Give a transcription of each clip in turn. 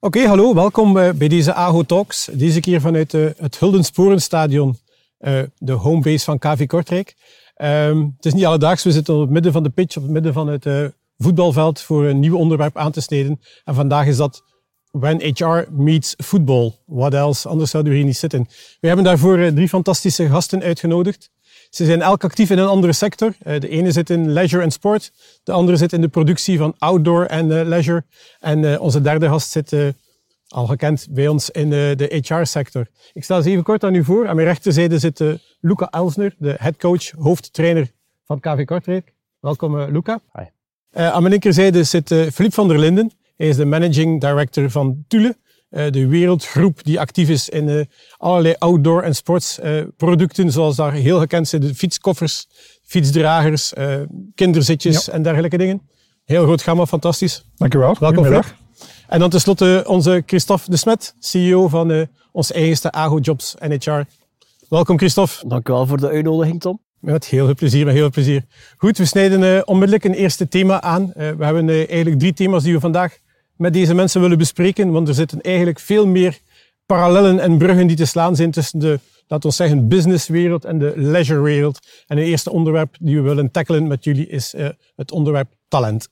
Oké, hallo, welkom eh, bij deze AHO Talks. Deze keer vanuit uh, het Huldensporenstadion, uh, de homebase van KV Kortrijk. Um, het is niet alledaags, we zitten op het midden van de pitch, op het midden van het voetbalveld voor een nieuw onderwerp aan te snijden. En vandaag is dat When HR Meets Football. What else? Anders zouden we hier niet zitten. We hebben daarvoor drie fantastische gasten uitgenodigd. Ze zijn elk actief in een andere sector. Eh, de ene zit in leisure en sport, de andere zit in de productie van outdoor en uh, leisure. En uh, onze derde gast zit, al gekend bij ons, in de HR-sector. Ik stel ze even kort aan u voor. Aan mijn rechterzijde zit Luca Elsner, de headcoach, hoofdtrainer van KV Kortrijk. Welkom, Luca. Hi. aan mijn linkerzijde zit Philippe van der Linden. Hij is de managing director van Thule. Eh, de wereldgroep die actief is in uh, allerlei outdoor- en sportsproducten, uh, zoals daar heel gekend zijn de fietskoffers, fietsdragers, kinderzitjes ja. en dergelijke dingen. Heel groot gamma, fantastisch. Dankjewel. Welkom, Philip. En dan tenslotte onze Christophe de Smet, CEO van ons eigenste AGO Jobs NHR. Welkom Christophe. Dankjewel voor de uitnodiging, Tom. Met heel veel plezier, met heel veel plezier. Goed, we snijden onmiddellijk een eerste thema aan. we hebben eigenlijk drie thema's die we vandaag met deze mensen willen bespreken, want er zitten eigenlijk veel meer parallellen en bruggen die te slaan zijn tussen de, laten we zeggen, businesswereld en de leisurewereld. En het eerste onderwerp die we willen tackelen met jullie is uh, het onderwerp talent.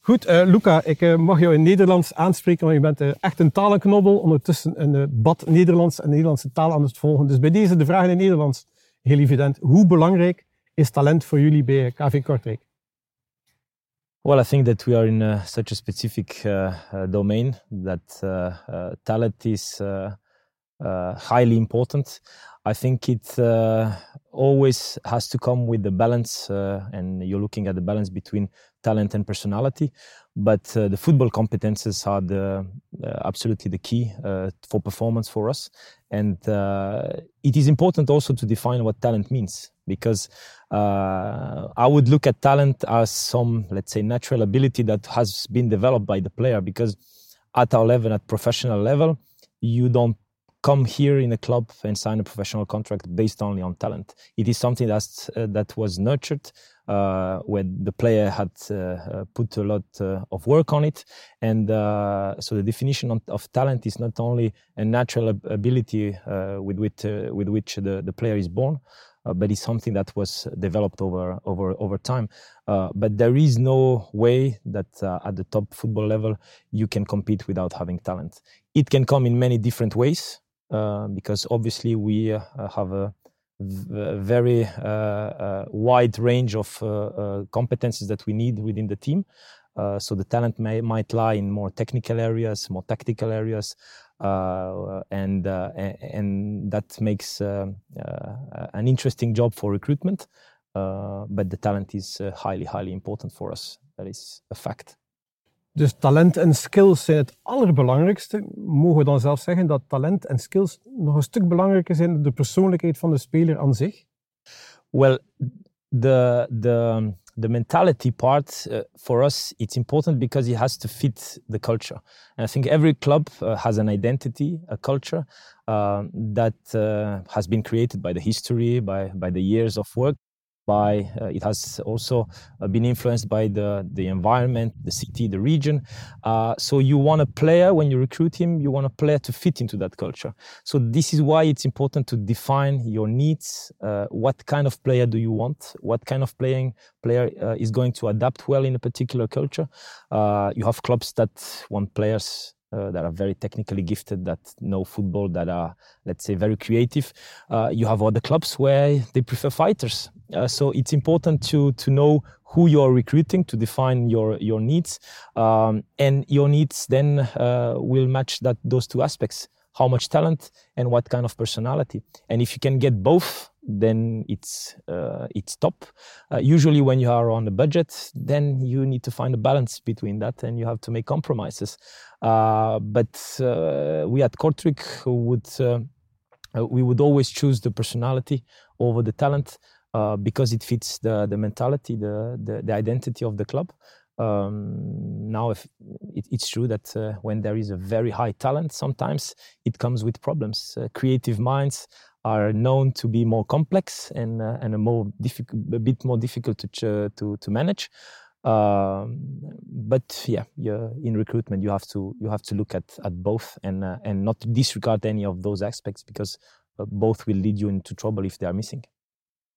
Goed, uh, Luca, ik uh, mag jou in Nederlands aanspreken, want je bent echt een talenknobbel. Ondertussen een bad Nederlands en Nederlandse taal aan het volgen. Dus bij deze de vraag in Nederlands, heel evident. Hoe belangrijk is talent voor jullie bij KV Kortrijk? Well, I think that we are in uh, such a specific uh, uh, domain that uh, uh, talent is uh, highly important. I think it always has to come with the balance, and you're looking at the balance between talent and personality. But the football competences are the absolutely the key for performance for us, and it is important also to define what talent means because uh, I would look at talent as some, let's say, natural ability that has been developed by the player. Because at our level, at professional level, you don't come here in a club and sign a professional contract based only on talent. It is something that's, uh, that was nurtured uh, when the player had uh, uh put a lot uh, of work on it. And uh, so the definition of, of, talent is not only a natural ability with, which, with which the, the player is born, but it's something that was developed over over over time. Uh, but there is no way that uh, at the top football level you can compete without having talent. It can come in many different ways because obviously we have a very uh, uh, wide range of uh, competences that we need within the team. so the talent may, might lie in more technical areas, more tactical areas, uh, and uh, and that makes uh, an interesting job for recruitment. but the talent is highly, highly important for us. That is a fact. Dus talent en skills zijn het allerbelangrijkste. Mogen we dan zelf zeggen dat talent en skills nog een stuk belangrijker zijn dan de persoonlijkheid van de speler aan zich? Well, the the the mentality part uh, for us it's important because it has to fit the culture. And i think every club uh, has an identity a culture uh, that uh, has been created by the history by by the years of work by uh, it has also uh, been influenced by the the environment the city the region. Uh, so you want a player when you recruit him you want a player to fit into that culture. So this is why it's important to define your needs uh, what kind of player do you want? What kind of playing player uh, is going to adapt well in a particular culture? Uh, you have clubs that want players uh, that are very technically gifted, that know football, that are, let's say, very creative. Uh, you have other clubs where they prefer fighters. Uh, so it's important to to know who you're recruiting to define your your needs, um, and your needs then uh, will match that those two aspects: how much talent and what kind of personality. And if you can get both, then it's uh, it's top. Uh, usually, when you are on a budget, then you need to find a balance between that, and you have to make compromises. Uh, but uh, we at Kortrijk would uh, uh, we would always choose the personality over the talent because it fits the the mentality, the the, the identity of the club. Um, now, if it, it's true that when there is a very high talent, sometimes it comes with problems. creative minds are known to be more complex and uh, and a more difficult, a bit more difficult to to to manage. Um, but yeah, in recruitment you have to you have to look at at both and uh, and not disregard any of those aspects because uh, both will lead you into trouble if they are missing.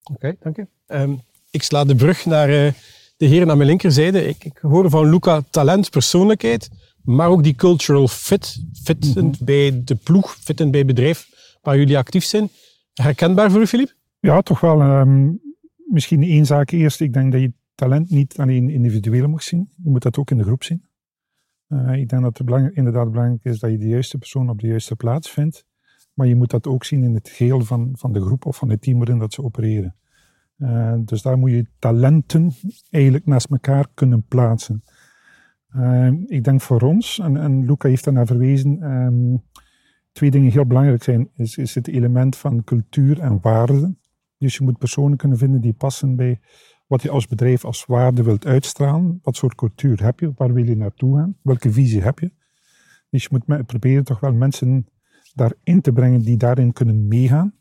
Oké, okay, dank je. Um, ik sla de brug naar uh, de heren aan mijn linkerzijde. Ik, ik hoorde van Luca talent, persoonlijkheid, maar ook die cultural fit, fittend mm -hmm. bij de ploeg, fittend bij het bedrijf waar jullie actief zijn. Herkenbaar voor u, Filip? Ja, toch wel. Um, misschien één zaak eerst. Ik denk dat je talent niet alleen individueel mag zien, je moet dat ook in de groep zien. Uh, ik denk dat het belangrijk, inderdaad belangrijk is dat je de juiste persoon op de juiste plaats vindt, maar je moet dat ook zien in het geheel van, van de groep of van het team waarin dat ze opereren. Uh, dus daar moet je talenten eigenlijk naast elkaar kunnen plaatsen. Uh, ik denk voor ons, en, en Luca heeft daarnaar verwezen, um, twee dingen heel belangrijk zijn. Is, is het element van cultuur en waarden. Dus je moet personen kunnen vinden die passen bij wat je als bedrijf als waarde wilt uitstralen. Wat soort cultuur heb je? Waar wil je naartoe gaan? Welke visie heb je? Dus je moet proberen toch wel mensen daarin te brengen die daarin kunnen meegaan.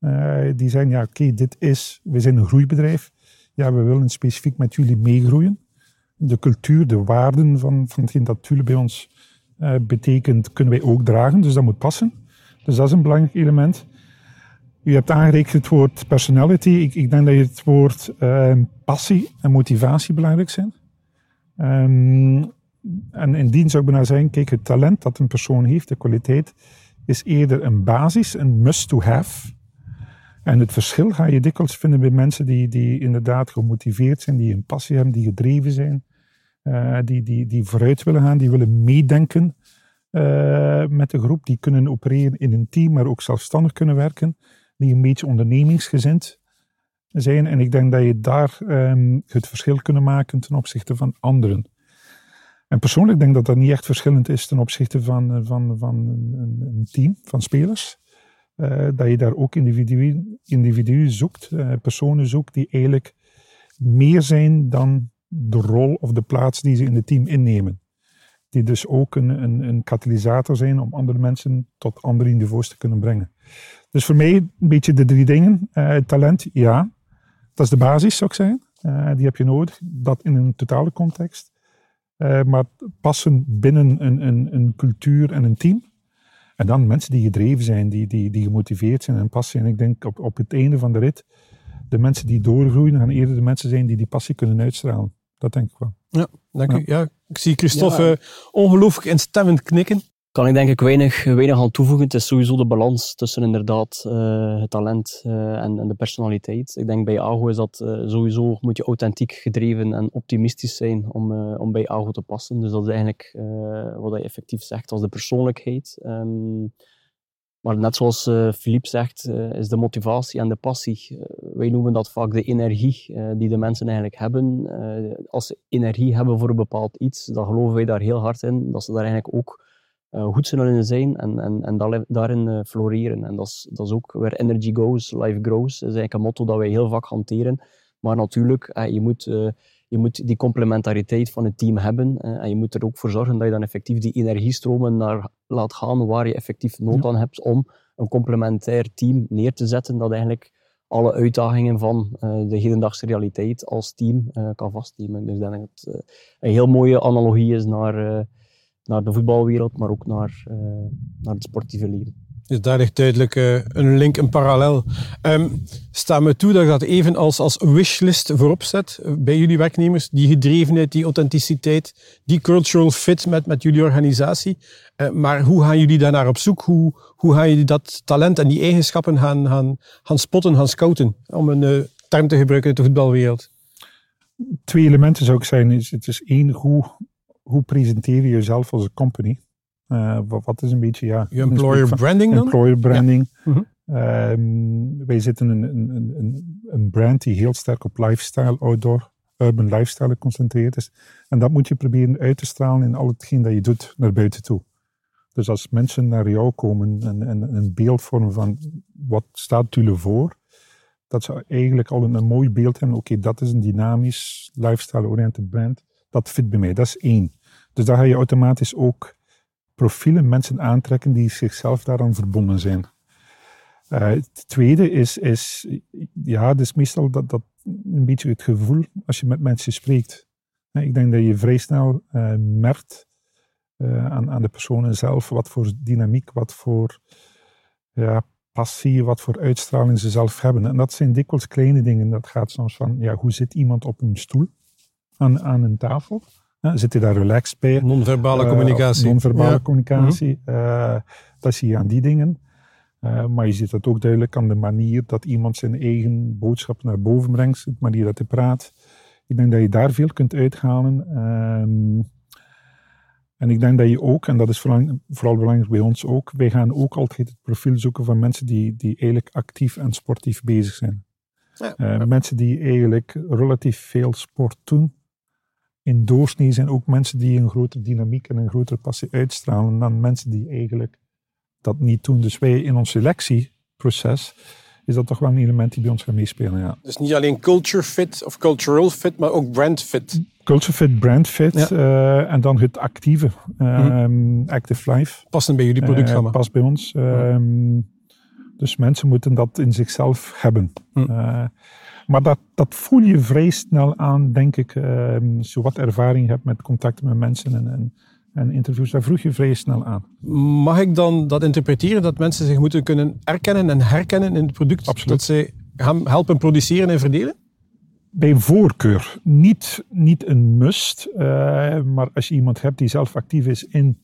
Uh, die zeggen, ja oké, dit is, we zijn een groeibedrijf. Ja, we willen specifiek met jullie meegroeien. De cultuur, de waarden van, van hetgeen dat jullie bij ons uh, betekent, kunnen wij ook dragen. Dus dat moet passen. Dus dat is een belangrijk element. U hebt aangereikt het woord personality. Ik, ik denk dat het woord uh, passie en motivatie belangrijk zijn. Um, en indien zou ik bijna zeggen, kijk, het talent dat een persoon heeft, de kwaliteit, is eerder een basis, een must to have. En het verschil ga je dikwijls vinden bij mensen die, die inderdaad gemotiveerd zijn, die een passie hebben, die gedreven zijn, uh, die, die, die vooruit willen gaan, die willen meedenken uh, met de groep, die kunnen opereren in een team, maar ook zelfstandig kunnen werken die een beetje ondernemingsgezind zijn. En ik denk dat je daar um, het verschil kunnen maken ten opzichte van anderen. En persoonlijk denk ik dat dat niet echt verschillend is ten opzichte van, van, van een, team van spelers. Dat je daar ook individuen, individuen zoekt, personen zoekt die eigenlijk meer zijn dan de rol of de plaats die ze in het team innemen. Die dus ook een, een, een katalysator zijn om andere mensen tot andere niveaus te kunnen brengen. Dus voor mij een beetje de drie dingen. Uh, talent, ja. Dat is de basis, zou ik zeggen. Uh, die heb je nodig. Dat in een totale context. Uh, maar passen binnen een, een, een, cultuur en een team. En dan mensen die gedreven zijn, die, die, die gemotiveerd zijn en passen. En ik denk op, op het einde van de rit, de mensen die doorgroeien, gaan eerder de mensen zijn die die passie kunnen uitstralen. Dat denk ik wel. Ja, dank u. Ja, ik zie Christophe ja. ongelooflijk instemmend knikken kan ik denk ik weinig, weinig aan toevoegen. Het is sowieso de balans tussen inderdaad uh, het talent uh, en, en, de personaliteit. Ik denk bij AGO is dat uh, sowieso, moet je authentiek gedreven en optimistisch zijn om, om bij AGO te passen. Dus dat is eigenlijk wat je effectief zegt als de persoonlijkheid. Um, maar net zoals Philippe zegt, is de motivatie en de passie. wij noemen dat vaak de energie die de mensen eigenlijk hebben. als ze energie hebben voor een bepaald iets, dan geloven wij daar heel hard in. Dat ze daar eigenlijk ook uh, goed zullen zijn en, en, en daarin uh, floreren. En dat is, dat is ook where energy goes, life grows. Dat is eigenlijk een motto dat wij heel vaak hanteren. Maar natuurlijk, uh, je, moet, je moet die complementariteit van het team hebben. en je moet er ook voor zorgen dat je dan effectief die energiestromen naar laat gaan waar je effectief nood aan hebt om een complementair team neer te zetten dat eigenlijk alle uitdagingen van de hedendaagse realiteit als team kan vastnemen. Dus ik denk dat het een heel mooie analogie is naar naar de voetbalwereld, maar ook naar, naar het sportieve leven. Dus daar ligt duidelijk uh, een link, een parallel. Um, sta me toe dat ik dat even als, als wishlist voorop zet uh, bij jullie werknemers. Die gedrevenheid, die authenticiteit, die cultural fit met, met jullie organisatie. Uh, maar hoe gaan jullie daarnaar op zoek? Hoe, hoe gaan jullie dat talent en die eigenschappen gaan, gaan, gaan spotten, gaan scouten? Om een term te gebruiken uit de voetbalwereld. Twee elementen zou ik zeggen. Het is één, hoe hoe presenteer je jezelf als een company? Uh, wat, is een beetje, ja... Je employer branding dan? Employer branding. Ja. Mm wij zitten een, een, een, een brand die heel sterk op lifestyle, outdoor, urban lifestyle geconcentreerd is. En dat moet je proberen uit te stralen in al hetgeen dat je doet naar buiten toe. Dus als mensen naar jou komen en, en een beeld vormen van wat staat jullie voor, dat ze eigenlijk al een, een mooi beeld hebben. Oké, dat is een dynamisch, lifestyle-oriented brand dat fit bij mij. Dat is één. Dus daar ga je automatisch ook profielen, mensen aantrekken die zichzelf daaraan verbonden zijn. Uh, het tweede is, is, ja, het is meestal dat, dat een beetje het gevoel als je met mensen spreekt. Ik denk dat je vrij snel uh, merkt uh, aan, aan de personen zelf wat voor dynamiek, wat voor ja, passie, wat voor uitstraling ze zelf hebben. En dat zijn dikwijls kleine dingen. Dat gaat soms van, ja, hoe zit iemand op een stoel aan, aan een tafel? Zit hij daar relaxed bij? Non-verbale uh, communicatie. Non-verbale communicatie. Uh, dat zie je aan die dingen. Uh, maar je ziet dat ook duidelijk aan de manier dat iemand zijn eigen boodschap naar boven brengt, de manier dat hij praat. Ik denk dat je daar veel kunt uithalen. Ehm, en ik denk dat je ook, en dat is vooral, vooral, belangrijk bij ons ook, wij gaan ook altijd het profiel zoeken van mensen die, die eigenlijk actief en sportief bezig zijn. Ja. Uh, mensen die eigenlijk relatief veel sport doen. In doorsnee zijn ook mensen die een grotere dynamiek en een grotere passie uitstralen dan mensen die eigenlijk dat niet doen. Dus wij in ons selectieproces is dat toch wel een element die bij ons gaat meespelen. Ja. Dus niet alleen culture fit of cultural fit, maar ook brand fit. Culture fit, brand fit ja. uh, en dan het actieve, um, active life. Passen bij jullie productgamma? Uh, past bij ons. Um, dus mensen moeten dat in zichzelf hebben. Uh, maar dat, dat voel je vrij snel aan, denk ik, um, zo wat ervaring hebt met contacten met mensen en, en en interviews, daar vroeg je vrij snel aan. Mag ik dan dat interpreteren dat mensen zich moeten kunnen erkennen en herkennen in het product Absoluut. dat ze gaan helpen produceren en verdelen? Bij voorkeur. Niet, niet een must, uh, maar als je iemand hebt die zelf actief is in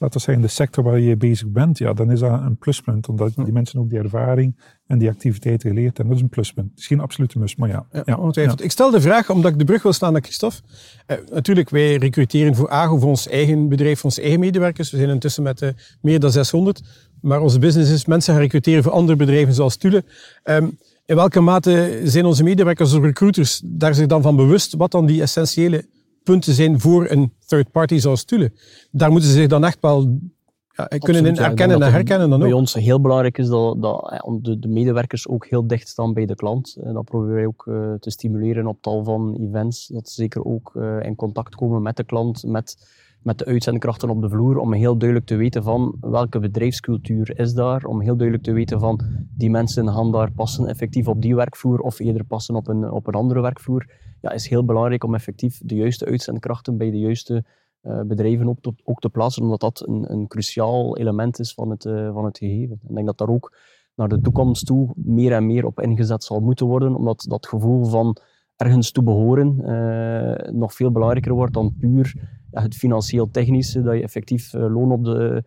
laten we zeggen, de sector waar je bezig bent, ja, dan is dat een pluspunt. Omdat die mensen ook die ervaring en die activiteiten geleerd hebben. Dat is een pluspunt. Het is geen absolute must, maar ja. ja, ja, Ik stel de vraag, omdat ik de brug wil slaan naar Christophe. Eh, natuurlijk, wij recruteren voor AGO, voor ons eigen bedrijf, voor onze eigen medewerkers. We zijn intussen met uh, meer dan 600. Maar onze business is mensen gaan recruteren voor andere bedrijven, zoals Tule. Um, in welke mate zijn onze medewerkers of recruiters daar zich dan van bewust wat dan die essentiële punten zijn voor een third party zoals Tule. Daar moeten ze zich dan echt wel ja, kunnen in herkennen en herkennen. Dan bij ook. ons heel belangrijk is dat, dat de, de, medewerkers ook heel dicht staan bij de klant. En dat proberen wij ook uh, te stimuleren op tal van events. Dat ze zeker ook uh, in contact komen met de klant, met, met de uitzendkrachten op de vloer, om heel duidelijk te weten van welke bedrijfscultuur is daar, om heel duidelijk te weten van die mensen gaan daar passen effectief op die werkvloer of eerder passen op een, op een andere werkvloer ja, is heel belangrijk om effectief de juiste uitzendkrachten bij de juiste uh, bedrijven op te, ook te plaatsen, omdat dat een, een cruciaal element is van het, uh, van het gegeven. Ik denk dat daar ook naar de toekomst toe meer en meer op ingezet zal moeten worden, omdat dat gevoel van ergens toe behoren uh, nog veel belangrijker wordt dan puur ja, het financieel-technische, dat je effectief loon op de,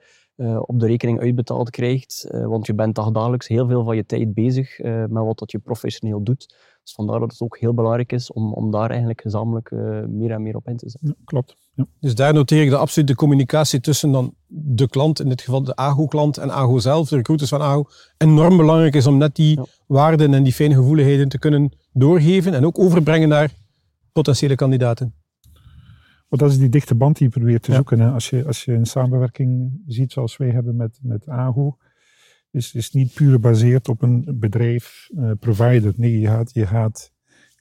op de rekening uitbetaald krijgt. want je bent dagelijks heel veel van je tijd bezig met wat dat je professioneel doet. Dus vandaar dat het ook heel belangrijk is om, om daar eigenlijk gezamenlijk uh, meer en meer op in te zetten. Ja, klopt. Ja. Dus daar noteer ik de absolute communicatie tussen dan de klant, in dit geval de AGO-klant en AGO zelf, de recruiters van AGO, enorm belangrijk is om net die ja. waarden en die fijne gevoeligheden te kunnen doorgeven en ook overbrengen naar potentiële kandidaten. Maar dat is die dichte band die je probeert te zoeken. Hè? Als, je, als je een samenwerking ziet zoals wij hebben met, met AGO, is, is niet puur gebaseerd op een bedrijf, uh, provider. Nee, je gaat, je gaat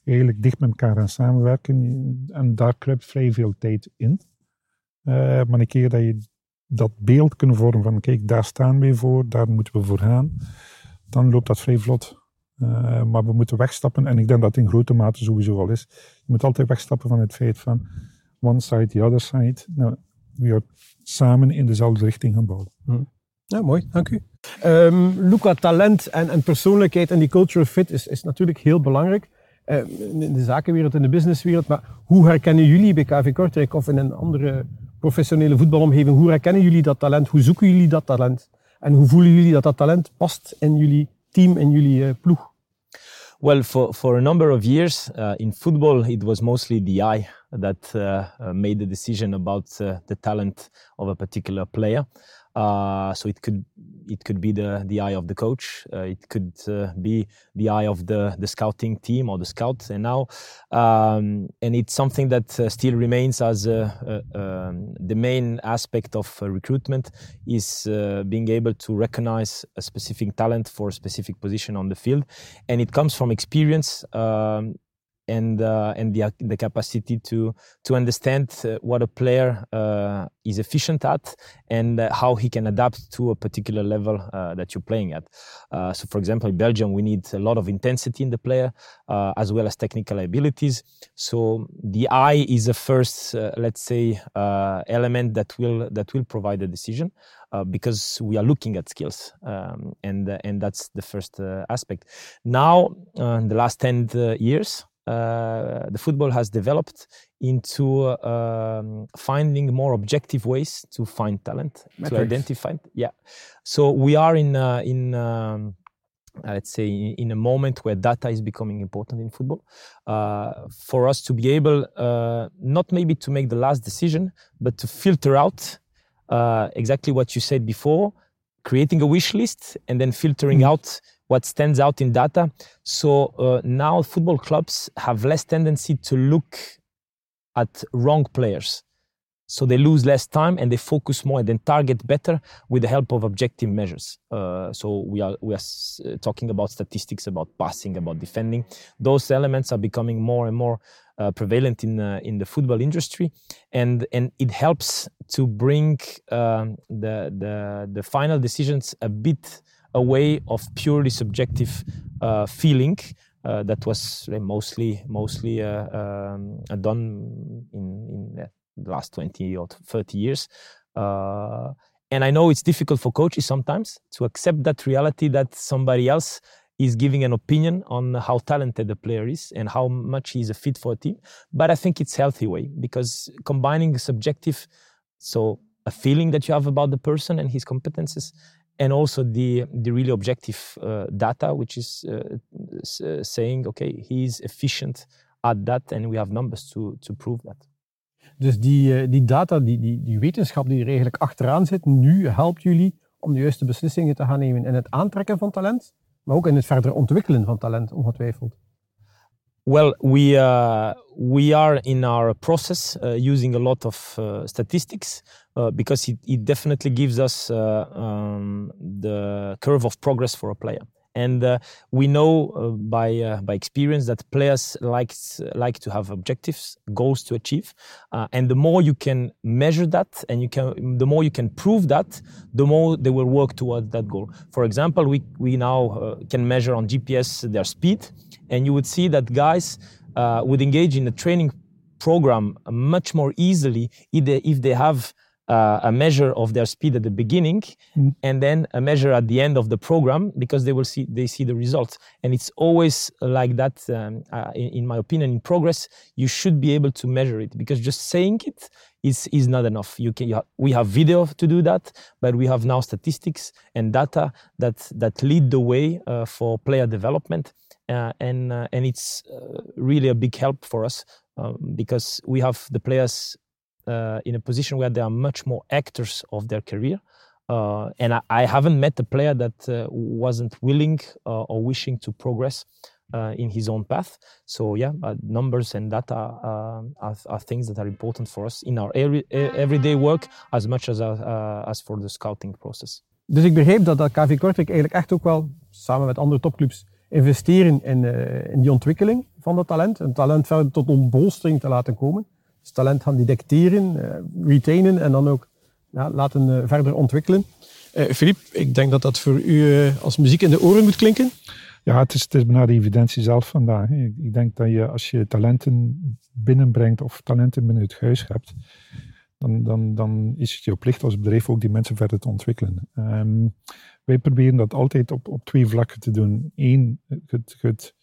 eigenlijk dicht met elkaar aan samenwerken en daar kruipt vrij veel tijd in. Uh, maar een keer dat je dat beeld kunnen vormen van kijk, daar staan we voor, daar moeten we voor gaan, dan loopt dat vrij vlot. Uh, maar we moeten wegstappen, en ik denk dat het in grote mate sowieso al is. Je moet altijd wegstappen van het feit van one side, the other side. Nou, we gaan samen in dezelfde richting gaan bouwen. Hm. Ja, mooi, dank u. Um, Luca, talent en, en, persoonlijkheid en die cultural fit is, is natuurlijk heel belangrijk. Uh, in de zakenwereld, in de businesswereld. Maar hoe herkennen jullie bij KV Kortrijk of in een andere professionele voetbalomgeving, hoe herkennen jullie dat talent? Hoe zoeken jullie dat talent? En hoe voelen jullie dat dat talent past in jullie team, in jullie uh, ploeg? Well, for, for a number of years uh, in football, it was mostly the eye that uh, made the decision about uh, the talent of a particular player. Uh, so it could it could be the the eye of the coach. Uh, it could uh, be the eye of the the scouting team or the scouts. And now, um, and it's something that uh, still remains as um, the main aspect of uh, recruitment is uh, being able to recognize a specific talent for a specific position on the field, and it comes from experience. Um, and uh, and the the capacity to to understand uh, what a player uh, is efficient at and uh, how he can adapt to a particular level that you're playing at. So, for example, in Belgium, we need a lot of intensity in the player as well as technical abilities. So, the eye is the first, let's say, element that will that will provide a decision. Uh, because we are looking at skills, um, and uh, and that's the first uh, aspect. Now, in the last ten years, the football has developed into um, finding more objective ways to find talent, Metrics. to identify. Yeah, so we are in in. Um, uh, let's say in a moment where data is becoming important in football uh, for us to be able uh, not maybe to make the last decision but to filter out uh, exactly what you said before, creating a wish list and then filtering mm. out what stands out in data. So uh, now football clubs have less tendency to look at wrong players. So they lose less time and they focus more and then target better with the help of objective measures. Uh, so we are we are uh, talking about statistics, about passing, about defending. Those elements are becoming more and more uh, prevalent in uh, in the football industry, and and it helps to bring um, the the the final decisions a bit away of purely subjective uh, feeling uh, that was mostly mostly uh, um, done in, in the last 20 or 30 years. Uh, and I know it's difficult for coaches sometimes to accept that reality that somebody else is giving an opinion on how talented the player is and how much he's a fit for a team. But I think it's healthy way because combining subjective, so a feeling that you have about the person and his competences, and also the the really objective uh, data, which is uh, uh, saying, okay, he's efficient at that, and we have numbers to to prove that. Dus die, uh, die data, die, die, die wetenschap die er eigenlijk achteraan zit, nu helpt jullie om de juiste beslissingen te gaan nemen in het aantrekken van talent, maar ook in het verder ontwikkelen van talent, ongetwijfeld. Well, we uh, we are in our process uh, using a lot of uh, statistics uh, because it, it definitely gives us uh, um, the curve of progress for a player. And uh, we know uh, by uh, by experience that players like like to have objectives, goals to achieve, uh, and the more you can measure that, and you can the more you can prove that, the more they will work towards that goal. For example, we we now uh, can measure on GPS their speed, and you would see that guys uh, would engage in a training program much more easily if they, if they have uh, a measure of their speed at the beginning mm. and then a measure at the end of the program because they will see they see the results and it's always like that um, uh, in, in, my opinion in progress you should be able to measure it because just saying it is is not enough you can you ha we have video to do that but we have now statistics and data that that lead the way uh, for player development uh, and uh, and it's uh, really a big help for us um, because we have the players uh, in a position where they are much more actors of their career. Uh, and I, I, haven't met a player that uh, wasn't willing uh, or wishing to progress uh, in his own path. So yeah, numbers and data are, are, things that are important for us in our every, everyday work as much as, as for the scouting process. Dus ik begreep dat, dat KV Kortrijk eigenlijk echt ook wel, samen met andere topclubs, investeren in, in die ontwikkeling van dat talent. Een talent verder tot ontbolstering te laten komen. Talent gaan detecteren, uh, retainen en dan ook ja, laten uh, verder ontwikkelen. Filip, uh, ik denk dat dat voor u als muziek in de oren moet klinken. Ja, het is, het is bijna de evidentie zelf vandaag. Ik, ik, denk dat je als je talenten binnenbrengt of talenten binnen het huis hebt, dan, dan, dan is het jouw plicht als bedrijf ook die mensen verder te ontwikkelen. Um, wij proberen dat altijd op, op twee vlakken te doen. Eén, het, het,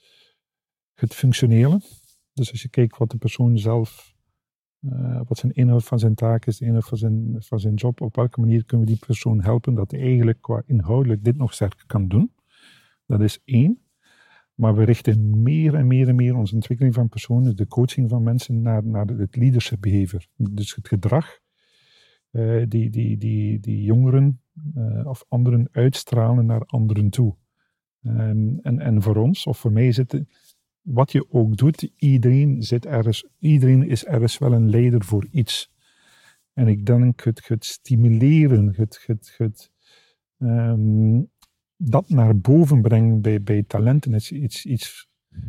het functionele. Dus als je kijkt wat de persoon zelf uh, wat zijn inhoud van zijn taak is, de inhoud van zijn, van zijn job. Op welke manier kunnen we die persoon helpen dat hij eigenlijk qua inhoudelijk dit nog sterker kan doen. Dat is één. Maar we richten meer en meer en meer onze ontwikkeling van personen, de coaching van mensen, naar, naar het leadership behavior. Dus het gedrag uh, die, die, die, die jongeren uh, of anderen uitstralen naar anderen toe. Um, en, en voor ons, of voor mij, zitten wat je ook doet, iedereen, zit ergens, iedereen is ergens wel een leider voor iets. En ik denk het, het stimuleren, het, het, het, um, dat naar boven brengen bij, bij talenten is iets, iets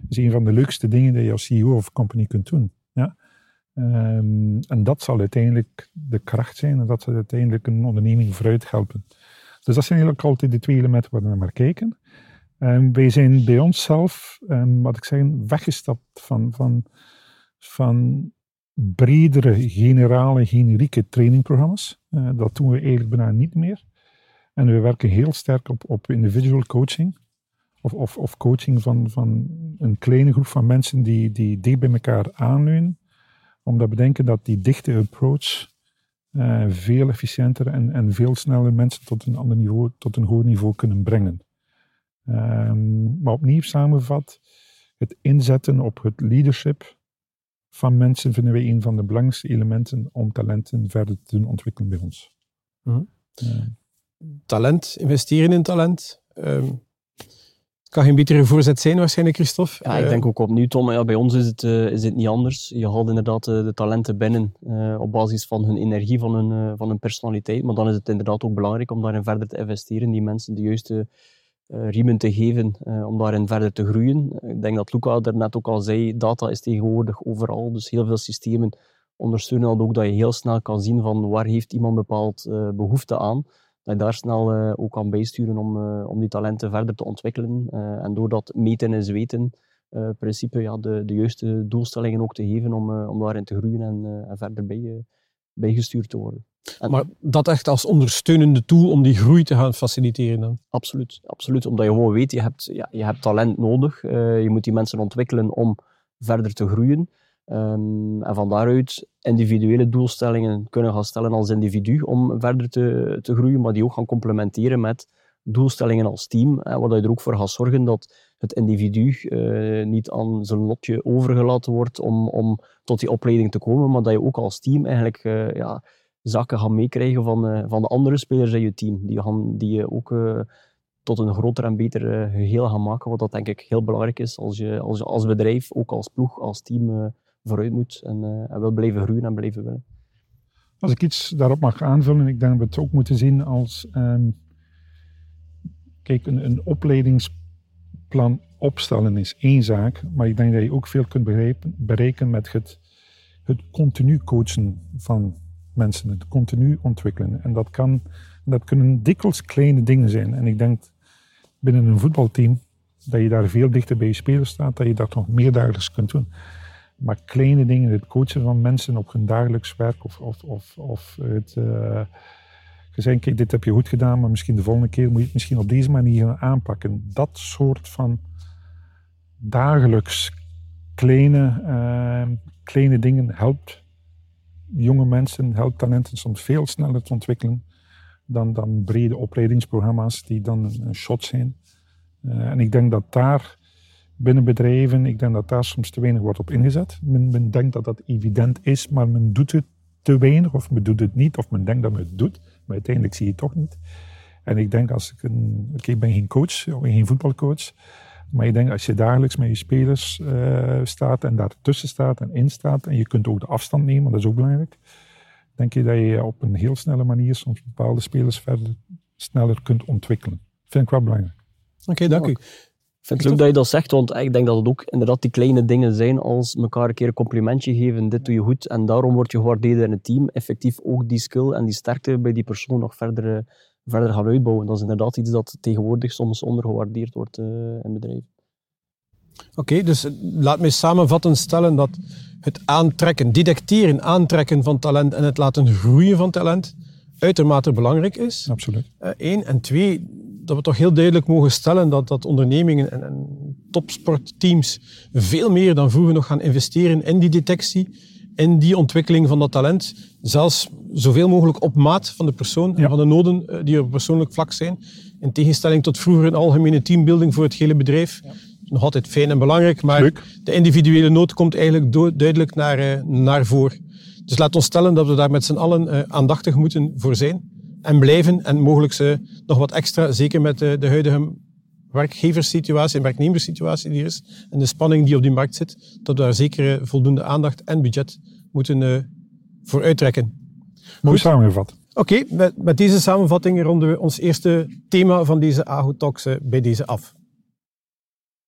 een van de leukste dingen die je als CEO of company kunt doen. Ja? Ehm, en dat zal uiteindelijk de kracht zijn en dat zal uiteindelijk een onderneming vooruit helpen. Dus dat zijn eigenlijk altijd de twee elementen waar we naar kijken. Um, wij zijn bij onszelf, um, wat ik zeg, weggestapt van, van, van bredere, generale, generieke trainingprogramma's. Uh, dat doen we eigenlijk bijna niet meer. En we werken heel sterk op, op individual coaching. Of, of, of coaching van, van een kleine groep van mensen die, die dicht bij elkaar aanleunen. Omdat we denken dat die dichte approach uh, veel efficiënter en, en veel sneller mensen tot een ander niveau, tot een hoger niveau kunnen brengen. Um, maar opnieuw samenvat, het inzetten op het leadership van mensen vinden wij een van de belangrijkste elementen om talenten verder te doen ontwikkelen bij ons. Mm talent, investeren in talent. Um, kan geen betere voorzet zijn waarschijnlijk, Christophe. Ja, ik denk ook opnieuw, Tom. Ja, bij ons is het, uh, is het niet anders. Je haalt inderdaad de, de talenten binnen uh, op basis van hun energie, van hun, uh, van hun personaliteit. Maar dan is het inderdaad ook belangrijk om daarin verder te investeren, die mensen de juiste riemen te geven om daarin verder te groeien. Ik denk dat Luca er net ook al zei, data is tegenwoordig overal, dus heel veel systemen ondersteunen dat ook dat je heel snel kan zien van waar heeft iemand bepaald behoefte aan dat je daar snel ook kan bijsturen om, om die talenten verder te ontwikkelen. En door dat meten en zweten, principe ja, de, de juiste doelstellingen ook te geven om, om daarin te groeien en, en verder bij, bijgestuurd te worden. Maar dat echt als ondersteunende tool om die groei te gaan faciliteren dan? Absoluut, absoluut. Omdat je gewoon weet, je hebt, ja, je hebt talent nodig. je moet die mensen ontwikkelen om verder te groeien. Um, en van daaruit individuele doelstellingen kunnen gaan stellen als individu om verder te, te groeien, maar die ook gaan complementeren met doelstellingen als team, hè, waar je er ook voor gaat zorgen dat het individu uh, niet aan zijn lotje overgelaten wordt om, om tot die opleiding te komen, maar dat je ook als team eigenlijk uh, ja, zaken gaat meekrijgen van, uh, van de andere spelers in je team, die, gaan, die je ook tot een groter en beter geheel gaan maken, wat dat denk ik heel belangrijk is als je als, als bedrijf, ook als ploeg, als team vooruit moet en, wil blijven groeien en blijven winnen. Als ik iets daarop mag aanvullen, ik denk dat we het ook moeten zien als. Um, kijk, een, een opleidingsplan opstellen is één zaak, maar ik denk dat je ook veel kunt bereiken met het, het continu coachen van mensen, het continu ontwikkelen. En dat, kan, dat kunnen dikwijls kleine dingen zijn. En ik denk binnen een voetbalteam dat je daar veel dichter bij je spelers staat, dat je dat nog meer dagelijks kunt doen. Maar kleine dingen, het coachen van mensen op hun dagelijks werk of, of, of, of het uh, gezegd, kijk, dit heb je goed gedaan, maar misschien de volgende keer moet je het misschien op deze manier aanpakken. Dat soort van dagelijks kleine, uh, kleine dingen helpt jonge mensen, helpt talenten soms veel sneller te ontwikkelen dan, dan brede opleidingsprogramma's die dan een, shot zijn. Uh, en ik denk dat daar binnen bedrijven, ik denk dat daar soms te weinig wordt op ingezet. Men, men, denkt dat dat evident is, maar men doet het te weinig, of men doet het niet, of men denkt dat men het doet, maar uiteindelijk zie je het toch niet. En ik denk als ik een, oké, ik ben geen coach, of geen voetbalcoach, maar ik denk als je dagelijks met je spelers uh, staat en daartussen staat en in staat, en je kunt ook de afstand nemen, dat is ook belangrijk, denk je dat je op een heel snelle manier soms bepaalde spelers verder sneller kunt ontwikkelen. Vind ik wel belangrijk. Oké, dank u vind het leuk dat je dat zegt, want ik denk dat het ook inderdaad die kleine dingen zijn als elkaar een keer een complimentje geven, dit doe je goed en daarom word je gewaardeerd in het team. Effectief ook die skill en die sterkte bij die persoon nog verder, eh, verder gaan uitbouwen. Dat is inderdaad iets dat tegenwoordig soms ondergewaardeerd wordt uh, in bedrijven. Oké, dus laat me samenvatten stellen dat het aantrekken, detecteren, aantrekken van talent en het laten groeien van talent uitermate belangrijk is. Absoluut. Eén. Uh, en twee, dat we toch heel duidelijk mogen stellen dat, dat ondernemingen en, en topsportteams veel meer dan vroeger nog gaan investeren in die detectie, in die ontwikkeling van dat talent. Zelfs zoveel mogelijk op maat van de persoon en van de noden eh, die op persoonlijk vlak zijn. In tegenstelling tot vroeger een algemene teambuilding voor het hele bedrijf. Ja. Nog altijd fijn en belangrijk, maar de individuele nood komt eigenlijk duidelijk naar, uh, naar voren. Dus laat ons stellen dat we daar met z'n allen uh, aandachtig moeten voor zijn en blijven. En mogelijk ze nog wat extra, zeker met de, de huidige werkgeverssituatie en werknemerssituatie die er is en de spanning die op die markt zit, dat we daar zeker voldoende aandacht en budget moeten uh, voor uittrekken. Mooi samengevat. Oké, okay, met, met, deze samenvatting ronden we ons eerste thema van deze Talks uh, bij deze af.